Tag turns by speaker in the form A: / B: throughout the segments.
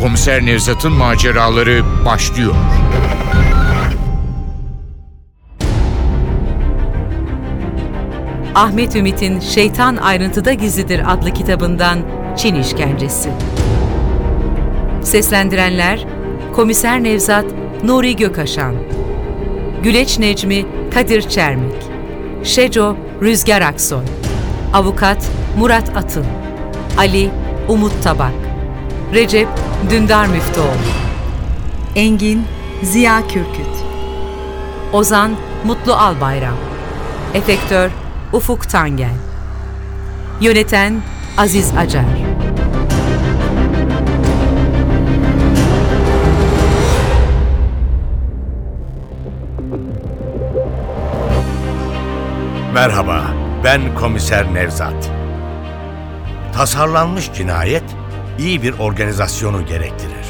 A: Komiser Nevzat'ın maceraları başlıyor.
B: Ahmet Ümit'in Şeytan Ayrıntıda Gizlidir adlı kitabından Çin İşkencesi. Seslendirenler Komiser Nevzat Nuri Gökaşan Güleç Necmi Kadir Çermik Şeco Rüzgar Aksoy. Avukat Murat Atın Ali Umut Tabak. Recep Dündar Müftüoğlu.
C: Engin Ziya Kürküt.
B: Ozan Mutlu Albayram. Efektör Ufuk Tangel. Yöneten Aziz Acar
D: Merhaba, ben Komiser Nevzat. Tasarlanmış cinayet iyi bir organizasyonu gerektirir.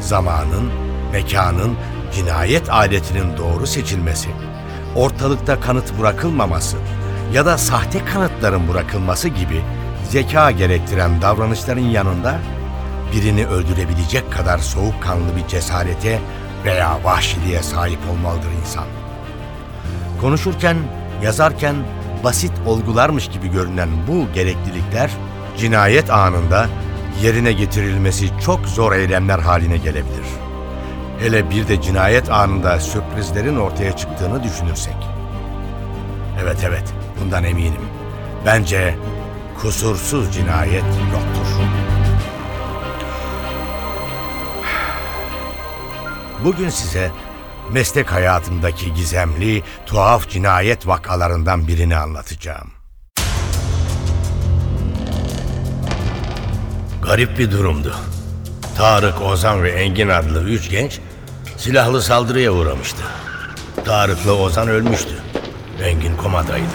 D: Zamanın, mekanın, cinayet aletinin doğru seçilmesi, ortalıkta kanıt bırakılmaması ya da sahte kanıtların bırakılması gibi zeka gerektiren davranışların yanında birini öldürebilecek kadar soğukkanlı bir cesarete veya vahşiliğe sahip olmalıdır insan. Konuşurken, yazarken basit olgularmış gibi görünen bu gereklilikler cinayet anında yerine getirilmesi çok zor eylemler haline gelebilir. Hele bir de cinayet anında sürprizlerin ortaya çıktığını düşünürsek. Evet evet, bundan eminim. Bence kusursuz cinayet yoktur. Bugün size meslek hayatımdaki gizemli, tuhaf cinayet vakalarından birini anlatacağım. Garip bir durumdu. Tarık, Ozan ve Engin adlı üç genç silahlı saldırıya uğramıştı. Tarık'la Ozan ölmüştü. Engin komadaydı.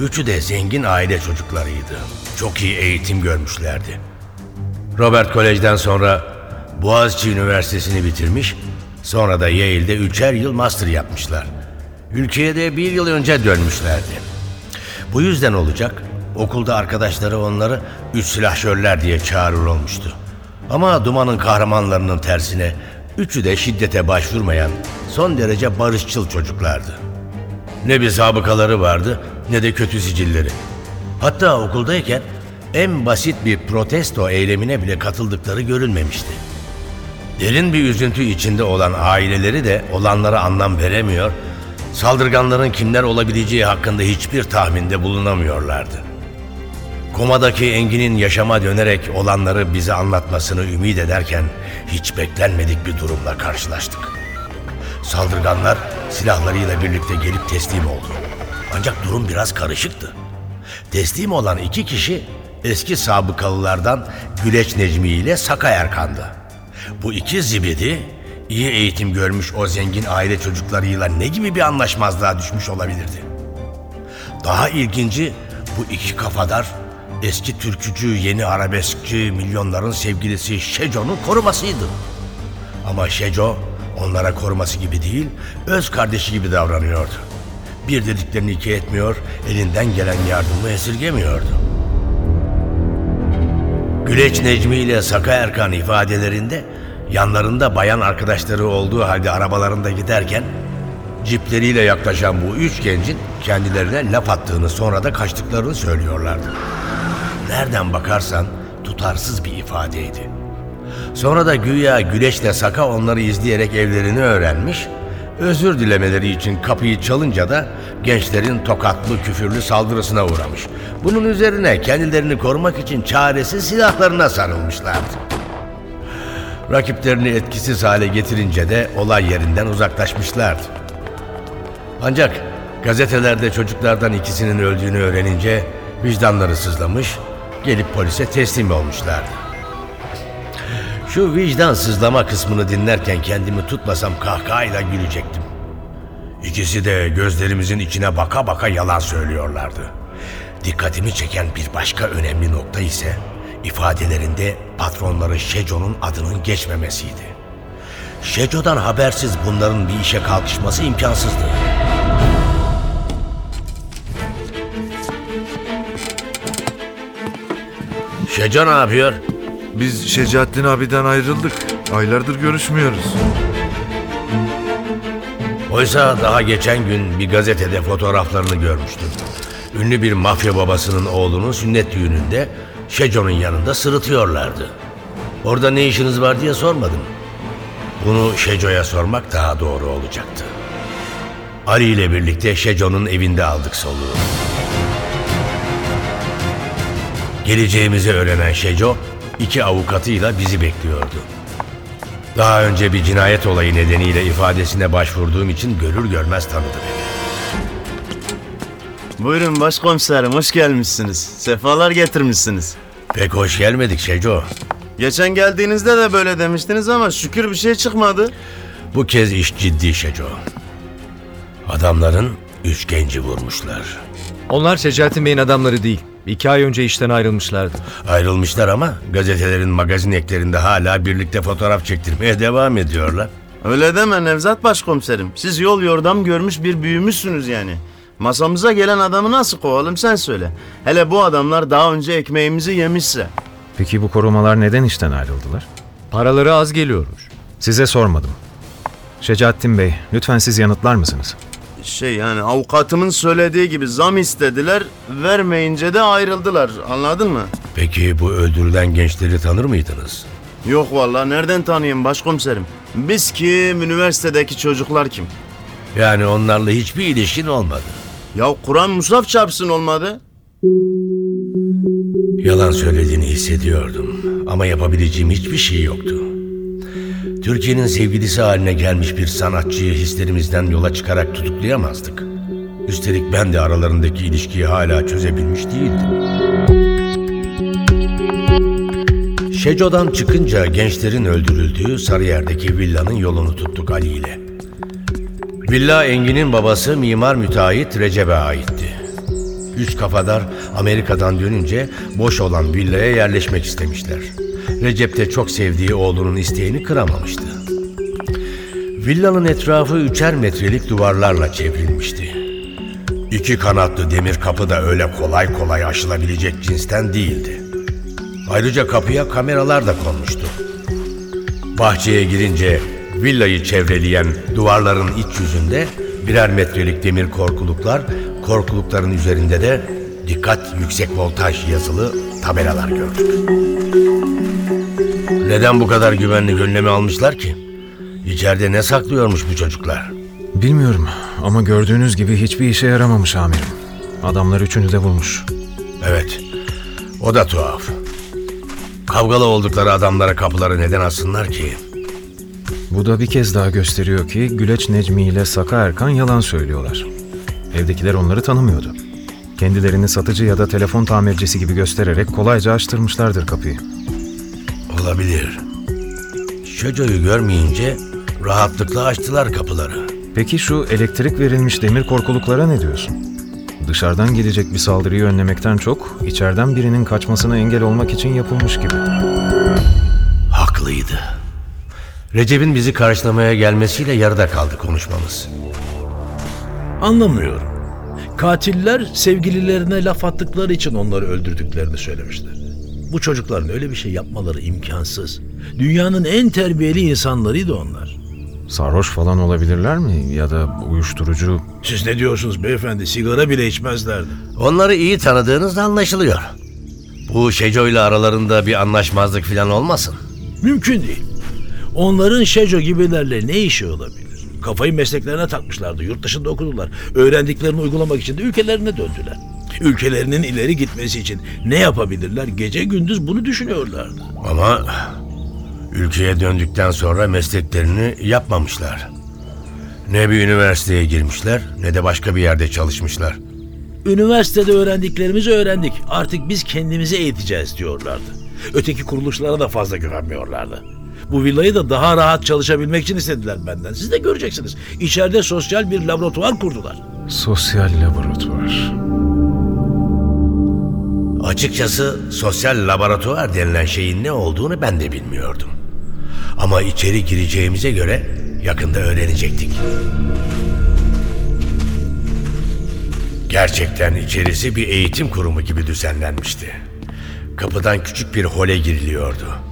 D: Üçü de zengin aile çocuklarıydı. Çok iyi eğitim görmüşlerdi. Robert Kolej'den sonra Boğaziçi Üniversitesi'ni bitirmiş, sonra da Yale'de üçer yıl master yapmışlar. Ülkeye de bir yıl önce dönmüşlerdi. Bu yüzden olacak, okulda arkadaşları onları üç silahşörler diye çağırır olmuştu. Ama Duman'ın kahramanlarının tersine üçü de şiddete başvurmayan son derece barışçıl çocuklardı. Ne bir sabıkaları vardı ne de kötü sicilleri. Hatta okuldayken en basit bir protesto eylemine bile katıldıkları görülmemişti. Derin bir üzüntü içinde olan aileleri de olanlara anlam veremiyor, saldırganların kimler olabileceği hakkında hiçbir tahminde bulunamıyorlardı. Komadaki Engin'in yaşama dönerek olanları bize anlatmasını ümit ederken hiç beklenmedik bir durumla karşılaştık. Saldırganlar silahlarıyla birlikte gelip teslim oldu. Ancak durum biraz karışıktı. Teslim olan iki kişi eski sabıkalılardan Güleç Necmi ile Saka Erkan'dı. Bu iki zibidi iyi eğitim görmüş o zengin aile çocuklarıyla ne gibi bir anlaşmazlığa düşmüş olabilirdi? Daha ilginci bu iki kafadar eski türkücü, yeni arabeskçi, milyonların sevgilisi Şeco'nun korumasıydı. Ama Şeco onlara koruması gibi değil, öz kardeşi gibi davranıyordu. Bir dediklerini iki etmiyor, elinden gelen yardımı esirgemiyordu. Güleç Necmi ile Saka Erkan ifadelerinde yanlarında bayan arkadaşları olduğu halde arabalarında giderken cipleriyle yaklaşan bu üç gencin kendilerine laf attığını sonra da kaçtıklarını söylüyorlardı. Nereden bakarsan tutarsız bir ifadeydi. Sonra da güya Güleç'le Saka onları izleyerek evlerini öğrenmiş, özür dilemeleri için kapıyı çalınca da gençlerin tokatlı küfürlü saldırısına uğramış. Bunun üzerine kendilerini korumak için çaresiz silahlarına sarılmışlardı. Rakiplerini etkisiz hale getirince de olay yerinden uzaklaşmışlardı. Ancak gazetelerde çocuklardan ikisinin öldüğünü öğrenince vicdanları sızlamış, gelip polise teslim olmuşlardı. Şu vicdansızlama kısmını dinlerken kendimi tutmasam kahkahayla gülecektim. İkisi de gözlerimizin içine baka baka yalan söylüyorlardı. Dikkatimi çeken bir başka önemli nokta ise ifadelerinde patronları Şeco'nun adının geçmemesiydi. Şeco'dan habersiz bunların bir işe kalkışması imkansızdı. Şeco ne yapıyor?
E: Biz Şecaettin abiden ayrıldık. Aylardır görüşmüyoruz.
D: Oysa daha geçen gün bir gazetede fotoğraflarını görmüştüm. Ünlü bir mafya babasının oğlunun sünnet düğününde Şeco'nun yanında sırıtıyorlardı. Orada ne işiniz var diye sormadım. Bunu Şeco'ya sormak daha doğru olacaktı. Ali ile birlikte Şeco'nun evinde aldık soluğu. Geleceğimizi öğrenen Şeco, iki avukatıyla bizi bekliyordu. Daha önce bir cinayet olayı nedeniyle ifadesine başvurduğum için görür görmez tanıdı beni.
F: Buyurun başkomiserim hoş gelmişsiniz. Sefalar getirmişsiniz.
D: Pek hoş gelmedik Şeco.
F: Geçen geldiğinizde de böyle demiştiniz ama şükür bir şey çıkmadı.
D: Bu kez iş ciddi Şeco. Adamların üç genci vurmuşlar.
G: Onlar Şecaettin Bey'in adamları değil. İki ay önce işten ayrılmışlardı.
D: Ayrılmışlar ama gazetelerin magazin eklerinde hala birlikte fotoğraf çektirmeye devam ediyorlar.
F: Öyle deme Nevzat başkomiserim. Siz yol yordam görmüş bir büyümüşsünüz yani. Masamıza gelen adamı nasıl kovalım sen söyle. Hele bu adamlar daha önce ekmeğimizi yemişse.
H: Peki bu korumalar neden işten ayrıldılar?
G: Paraları az geliyormuş.
H: Size sormadım. Şecaettin Bey, lütfen siz yanıtlar mısınız?
F: Şey yani avukatımın söylediği gibi zam istediler, vermeyince de ayrıldılar. Anladın mı?
D: Peki bu öldürülen gençleri tanır mıydınız?
F: Yok vallahi nereden tanıyayım başkomiserim? Biz kim, üniversitedeki çocuklar kim?
D: Yani onlarla hiçbir ilişkin olmadı.
F: Ya Kur'an musaf çarpsın olmadı.
D: Yalan söylediğini hissediyordum ama yapabileceğim hiçbir şey yoktu. Türkiye'nin sevgilisi haline gelmiş bir sanatçıyı hislerimizden yola çıkarak tutuklayamazdık. Üstelik ben de aralarındaki ilişkiyi hala çözebilmiş değildim. Şeco'dan çıkınca gençlerin öldürüldüğü Sarıyer'deki villanın yolunu tuttuk Ali ile. Villa Engin'in babası mimar müteahhit Recep'e aitti. Üç kafadar Amerika'dan dönünce boş olan villaya yerleşmek istemişler. Recep de çok sevdiği oğlunun isteğini kıramamıştı. Villanın etrafı üçer metrelik duvarlarla çevrilmişti. İki kanatlı demir kapı da öyle kolay kolay aşılabilecek cinsten değildi. Ayrıca kapıya kameralar da konmuştu. Bahçeye girince villayı çevreleyen duvarların iç yüzünde birer metrelik demir korkuluklar, korkulukların üzerinde de dikkat yüksek voltaj yazılı tabelalar gördük. Neden bu kadar güvenli önlemi almışlar ki? İçeride ne saklıyormuş bu çocuklar?
H: Bilmiyorum ama gördüğünüz gibi hiçbir işe yaramamış amirim. Adamlar üçünü de bulmuş.
D: Evet, o da tuhaf. Kavgalı oldukları adamlara kapıları neden assınlar ki?
H: Bu da bir kez daha gösteriyor ki Güleç Necmi ile Saka Erkan yalan söylüyorlar. Evdekiler onları tanımıyordu. Kendilerini satıcı ya da telefon tamircisi gibi göstererek kolayca açtırmışlardır kapıyı.
D: Olabilir. Şoco'yu görmeyince rahatlıkla açtılar kapıları.
H: Peki şu elektrik verilmiş demir korkuluklara ne diyorsun? Dışarıdan gelecek bir saldırıyı önlemekten çok, içeriden birinin kaçmasına engel olmak için yapılmış gibi.
D: Haklıydı. Recep'in bizi karşılamaya gelmesiyle yarıda kaldı konuşmamız.
I: Anlamıyorum. Katiller sevgililerine laf attıkları için onları öldürdüklerini söylemişler. Bu çocukların öyle bir şey yapmaları imkansız. Dünyanın en terbiyeli insanlarıydı onlar.
H: Sarhoş falan olabilirler mi? Ya da uyuşturucu...
I: Siz ne diyorsunuz beyefendi? Sigara bile içmezlerdi.
D: Onları iyi tanıdığınız anlaşılıyor. Bu Şeco ile aralarında bir anlaşmazlık falan olmasın?
I: Mümkün değil. Onların Şeco gibilerle ne işi olabilir? Kafayı mesleklerine takmışlardı. Yurt dışında okudular. Öğrendiklerini uygulamak için de ülkelerine döndüler. Ülkelerinin ileri gitmesi için ne yapabilirler? Gece gündüz bunu düşünüyorlardı.
D: Ama ülkeye döndükten sonra mesleklerini yapmamışlar. Ne bir üniversiteye girmişler ne de başka bir yerde çalışmışlar.
I: Üniversitede öğrendiklerimizi öğrendik. Artık biz kendimizi eğiteceğiz diyorlardı. Öteki kuruluşlara da fazla güvenmiyorlardı. Bu villayı da daha rahat çalışabilmek için istediler benden. Siz de göreceksiniz. İçeride sosyal bir laboratuvar kurdular.
H: Sosyal laboratuvar.
D: Açıkçası sosyal laboratuvar denilen şeyin ne olduğunu ben de bilmiyordum. Ama içeri gireceğimize göre yakında öğrenecektik. Gerçekten içerisi bir eğitim kurumu gibi düzenlenmişti. kapıdan küçük bir hole giriliyordu.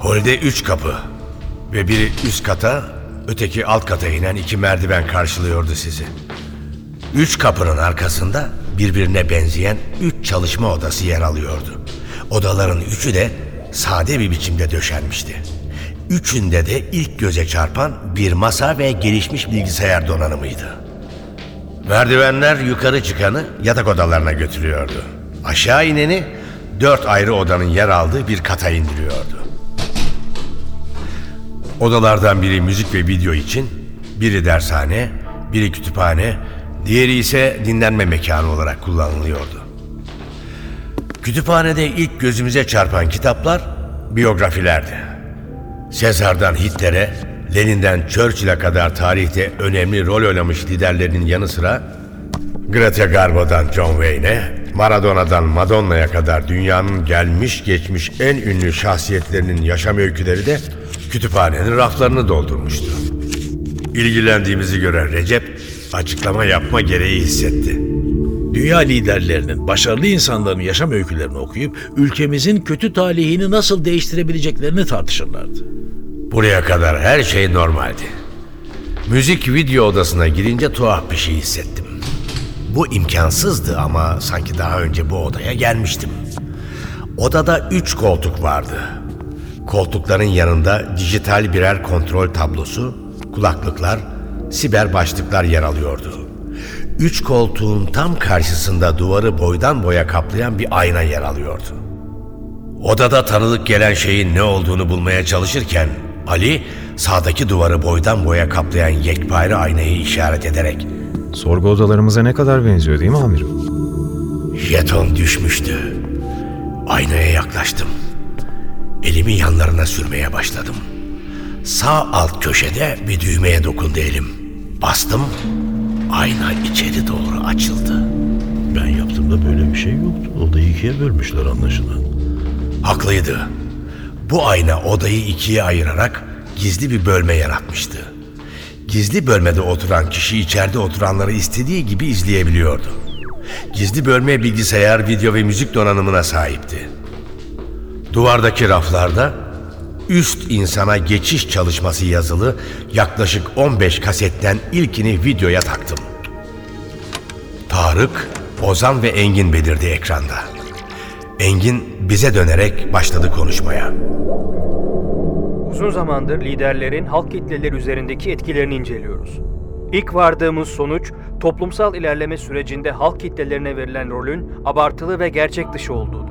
D: Holde üç kapı ve biri üst kata, öteki alt kata inen iki merdiven karşılıyordu sizi. Üç kapının arkasında birbirine benzeyen üç çalışma odası yer alıyordu. Odaların üçü de sade bir biçimde döşenmişti. Üçünde de ilk göze çarpan bir masa ve gelişmiş bilgisayar donanımıydı. Merdivenler yukarı çıkanı yatak odalarına götürüyordu. Aşağı ineni dört ayrı odanın yer aldığı bir kata indiriyordu. Odalardan biri müzik ve video için, biri dershane, biri kütüphane, diğeri ise dinlenme mekanı olarak kullanılıyordu. Kütüphanede ilk gözümüze çarpan kitaplar biyografilerdi. Sezar'dan Hitler'e, Lenin'den Churchill'e kadar tarihte önemli rol oynamış liderlerin yanı sıra Greta Garbo'dan John Wayne'e, Maradona'dan Madonna'ya kadar dünyanın gelmiş geçmiş en ünlü şahsiyetlerinin yaşam öyküleri de kütüphanenin raflarını doldurmuştu. İlgilendiğimizi gören Recep açıklama yapma gereği hissetti.
I: Dünya liderlerinin, başarılı insanların yaşam öykülerini okuyup ülkemizin kötü talihini nasıl değiştirebileceklerini tartışırlardı.
D: Buraya kadar her şey normaldi. Müzik video odasına girince tuhaf bir şey hissettim. Bu imkansızdı ama sanki daha önce bu odaya gelmiştim. Odada üç koltuk vardı. Koltukların yanında dijital birer kontrol tablosu, kulaklıklar, siber başlıklar yer alıyordu. Üç koltuğun tam karşısında duvarı boydan boya kaplayan bir ayna yer alıyordu. Odada tanıdık gelen şeyin ne olduğunu bulmaya çalışırken Ali sağdaki duvarı boydan boya kaplayan yekpare aynayı işaret ederek
H: Sorgu odalarımıza ne kadar benziyor değil mi amirim?
D: jeton düşmüştü. Aynaya yaklaştım. Elimi yanlarına sürmeye başladım. Sağ alt köşede bir düğmeye dokundu elim. Bastım. Ayna içeri doğru açıldı.
I: Ben yaptığımda böyle bir şey yoktu. Odayı ikiye bölmüşler anlaşılan.
D: Haklıydı. Bu ayna odayı ikiye ayırarak gizli bir bölme yaratmıştı. Gizli bölmede oturan kişi içeride oturanları istediği gibi izleyebiliyordu. Gizli bölme bilgisayar, video ve müzik donanımına sahipti. Duvardaki raflarda üst insana geçiş çalışması yazılı yaklaşık 15 kasetten ilkini videoya taktım. Tarık, Ozan ve Engin belirdi ekranda. Engin bize dönerek başladı konuşmaya.
J: Uzun zamandır liderlerin halk kitleleri üzerindeki etkilerini inceliyoruz. İlk vardığımız sonuç, toplumsal ilerleme sürecinde halk kitlelerine verilen rolün abartılı ve gerçek dışı olduğudur.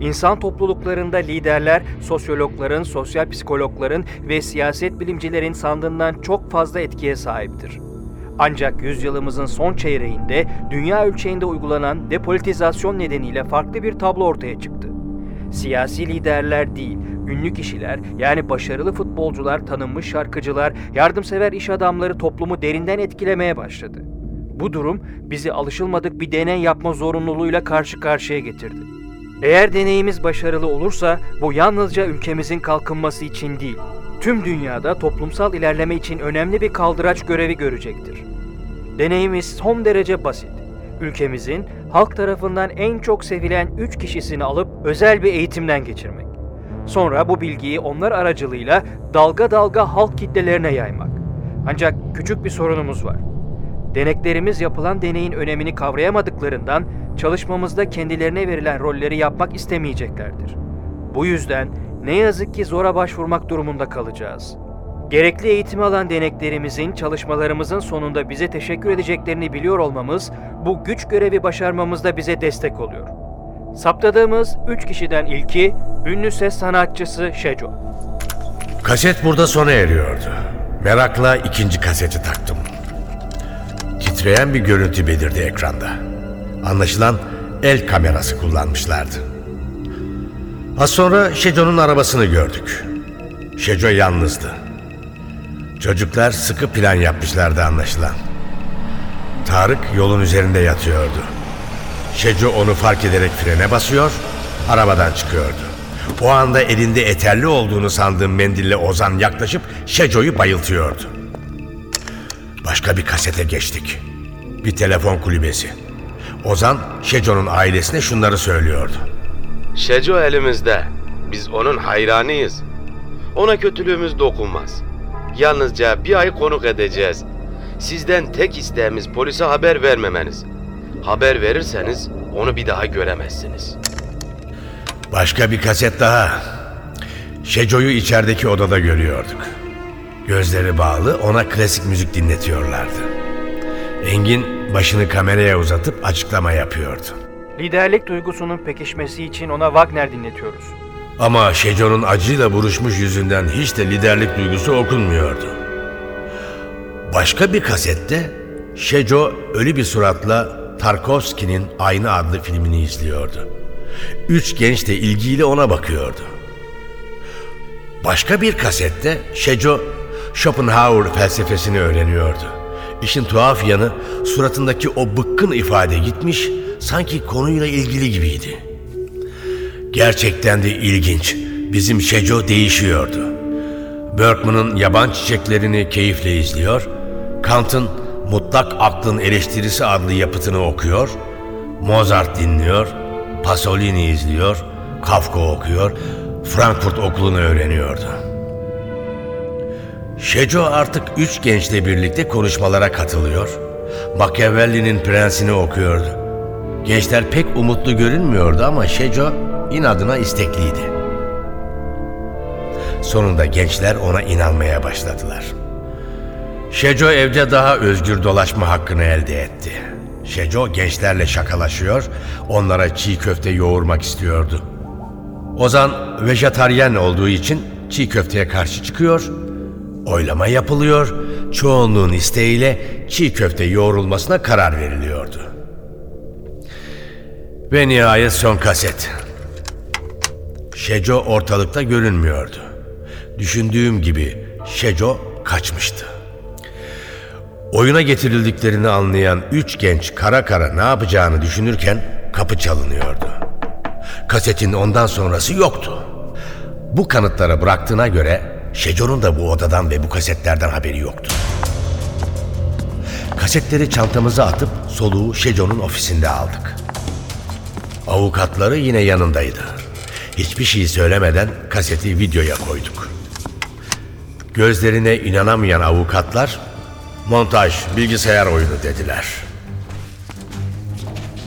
J: İnsan topluluklarında liderler, sosyologların, sosyal psikologların ve siyaset bilimcilerin sandığından çok fazla etkiye sahiptir. Ancak yüzyılımızın son çeyreğinde dünya ölçeğinde uygulanan depolitizasyon nedeniyle farklı bir tablo ortaya çıktı. Siyasi liderler değil, ünlü kişiler yani başarılı futbolcular, tanınmış şarkıcılar, yardımsever iş adamları toplumu derinden etkilemeye başladı. Bu durum bizi alışılmadık bir deney yapma zorunluluğuyla karşı karşıya getirdi. Eğer deneyimiz başarılı olursa bu yalnızca ülkemizin kalkınması için değil, tüm dünyada toplumsal ilerleme için önemli bir kaldıraç görevi görecektir. Deneyimiz son derece basit. Ülkemizin halk tarafından en çok sevilen 3 kişisini alıp özel bir eğitimden geçirmek. Sonra bu bilgiyi onlar aracılığıyla dalga dalga halk kitlelerine yaymak. Ancak küçük bir sorunumuz var. Deneklerimiz yapılan deneyin önemini kavrayamadıklarından çalışmamızda kendilerine verilen rolleri yapmak istemeyeceklerdir. Bu yüzden ne yazık ki zora başvurmak durumunda kalacağız. Gerekli eğitimi alan deneklerimizin çalışmalarımızın sonunda bize teşekkür edeceklerini biliyor olmamız bu güç görevi başarmamızda bize destek oluyor. Saptadığımız 3 kişiden ilki ünlü ses sanatçısı Şeco.
D: Kaset burada sona eriyordu. Merakla ikinci kaseti taktım. Titreyen bir görüntü belirdi ekranda. Anlaşılan el kamerası kullanmışlardı. Az sonra Şeco'nun arabasını gördük. Şeco yalnızdı. Çocuklar sıkı plan yapmışlardı anlaşılan. Tarık yolun üzerinde yatıyordu. Şeco onu fark ederek frene basıyor, arabadan çıkıyordu. O anda elinde eterli olduğunu sandığım mendille Ozan yaklaşıp Şeco'yu bayıltıyordu. Başka bir kasete geçtik. Bir telefon kulübesi. Ozan, Şeco'nun ailesine şunları söylüyordu.
K: Şeco elimizde. Biz onun hayranıyız. Ona kötülüğümüz dokunmaz. Yalnızca bir ay konuk edeceğiz. Sizden tek isteğimiz polise haber vermemeniz. Haber verirseniz onu bir daha göremezsiniz.
D: Başka bir kaset daha. Şeco'yu içerideki odada görüyorduk. Gözleri bağlı ona klasik müzik dinletiyorlardı. Engin başını kameraya uzatıp açıklama yapıyordu.
J: Liderlik duygusunun pekişmesi için ona Wagner dinletiyoruz.
D: Ama Şeco'nun acıyla buruşmuş yüzünden hiç de liderlik duygusu okunmuyordu. Başka bir kasette Şeco ölü bir suratla Tarkovski'nin Aynı adlı filmini izliyordu. Üç genç de ilgiyle ona bakıyordu. Başka bir kasette Şeco Schopenhauer felsefesini öğreniyordu. İşin tuhaf yanı suratındaki o bıkkın ifade gitmiş, sanki konuyla ilgili gibiydi. Gerçekten de ilginç. Bizim Şeco değişiyordu. Bergman'ın yaban çiçeklerini keyifle izliyor, Kant'ın Mutlak Aklın Eleştirisi adlı yapıtını okuyor, Mozart dinliyor, Pasolini izliyor, Kafka okuyor, Frankfurt Okulu'nu öğreniyordu. Şeco artık üç gençle birlikte konuşmalara katılıyor, Machiavelli'nin Prensini okuyordu. Gençler pek umutlu görünmüyordu ama Şeco inadına istekliydi. Sonunda gençler ona inanmaya başladılar. Şeco evde daha özgür dolaşma hakkını elde etti. Şeco gençlerle şakalaşıyor, onlara çiğ köfte yoğurmak istiyordu. Ozan vejetaryen olduğu için çiğ köfteye karşı çıkıyor, oylama yapılıyor, çoğunluğun isteğiyle çiğ köfte yoğrulmasına karar veriliyordu. Ve nihayet son kaset. Şeco ortalıkta görünmüyordu. Düşündüğüm gibi Şeco kaçmıştı. Oyuna getirildiklerini anlayan üç genç kara kara ne yapacağını düşünürken kapı çalınıyordu. Kasetin ondan sonrası yoktu. Bu kanıtlara bıraktığına göre Şeco'nun da bu odadan ve bu kasetlerden haberi yoktu. Kasetleri çantamıza atıp soluğu Şeco'nun ofisinde aldık. Avukatları yine yanındaydı. Hiçbir şey söylemeden kaseti videoya koyduk. Gözlerine inanamayan avukatlar montaj, bilgisayar oyunu dediler.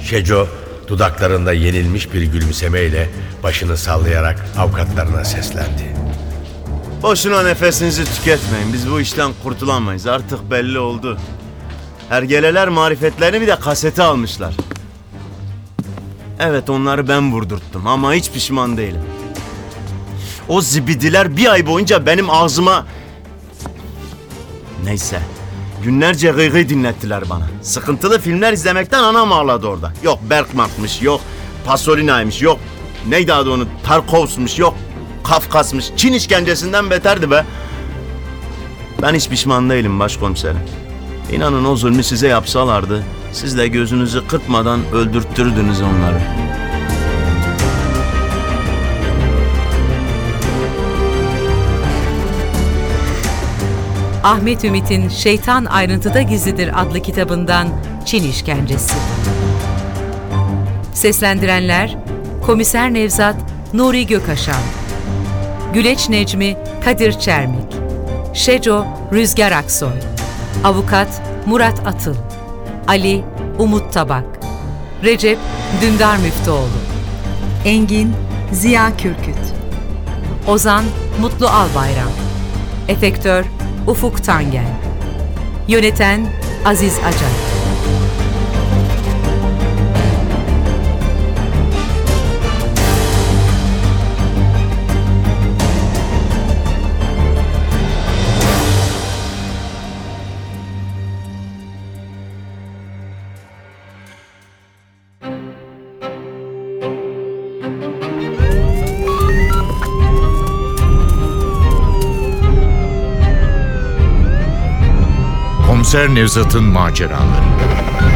D: Şeco dudaklarında yenilmiş bir gülümsemeyle başını sallayarak avukatlarına seslendi.
F: Boşuna nefesinizi tüketmeyin. Biz bu işten kurtulamayız. Artık belli oldu. Hergeleler marifetlerini bir de kasete almışlar. Evet onları ben vurdurttum ama hiç pişman değilim. O zibidiler bir ay boyunca benim ağzıma... Neyse. Günlerce gıygıy dinlettiler bana. Sıkıntılı filmler izlemekten anam ağladı orada. Yok Bergman'mış, yok Pasolina'ymış, yok neydi adı onu Tarkovs'muş, yok Kafkas'mış. Çin işkencesinden beterdi be. Ben hiç pişman değilim başkomiserim. İnanın o zulmü size yapsalardı, siz de gözünüzü kırpmadan öldürttürdünüz onları.
B: Ahmet Ümit'in Şeytan Ayrıntıda Gizlidir adlı kitabından Çin İşkencesi. Seslendirenler Komiser Nevzat Nuri Gökaşan Güleç Necmi Kadir Çermik. Şeco Rüzgar Aksoy. Avukat Murat Atıl. Ali Umut Tabak. Recep Dündar Müftüoğlu.
C: Engin Ziya Kürküt.
B: Ozan Mutlu Albayram Efektör Ufuk Tangel. Yöneten Aziz Acar
A: Komiser Nevzat'ın maceraları.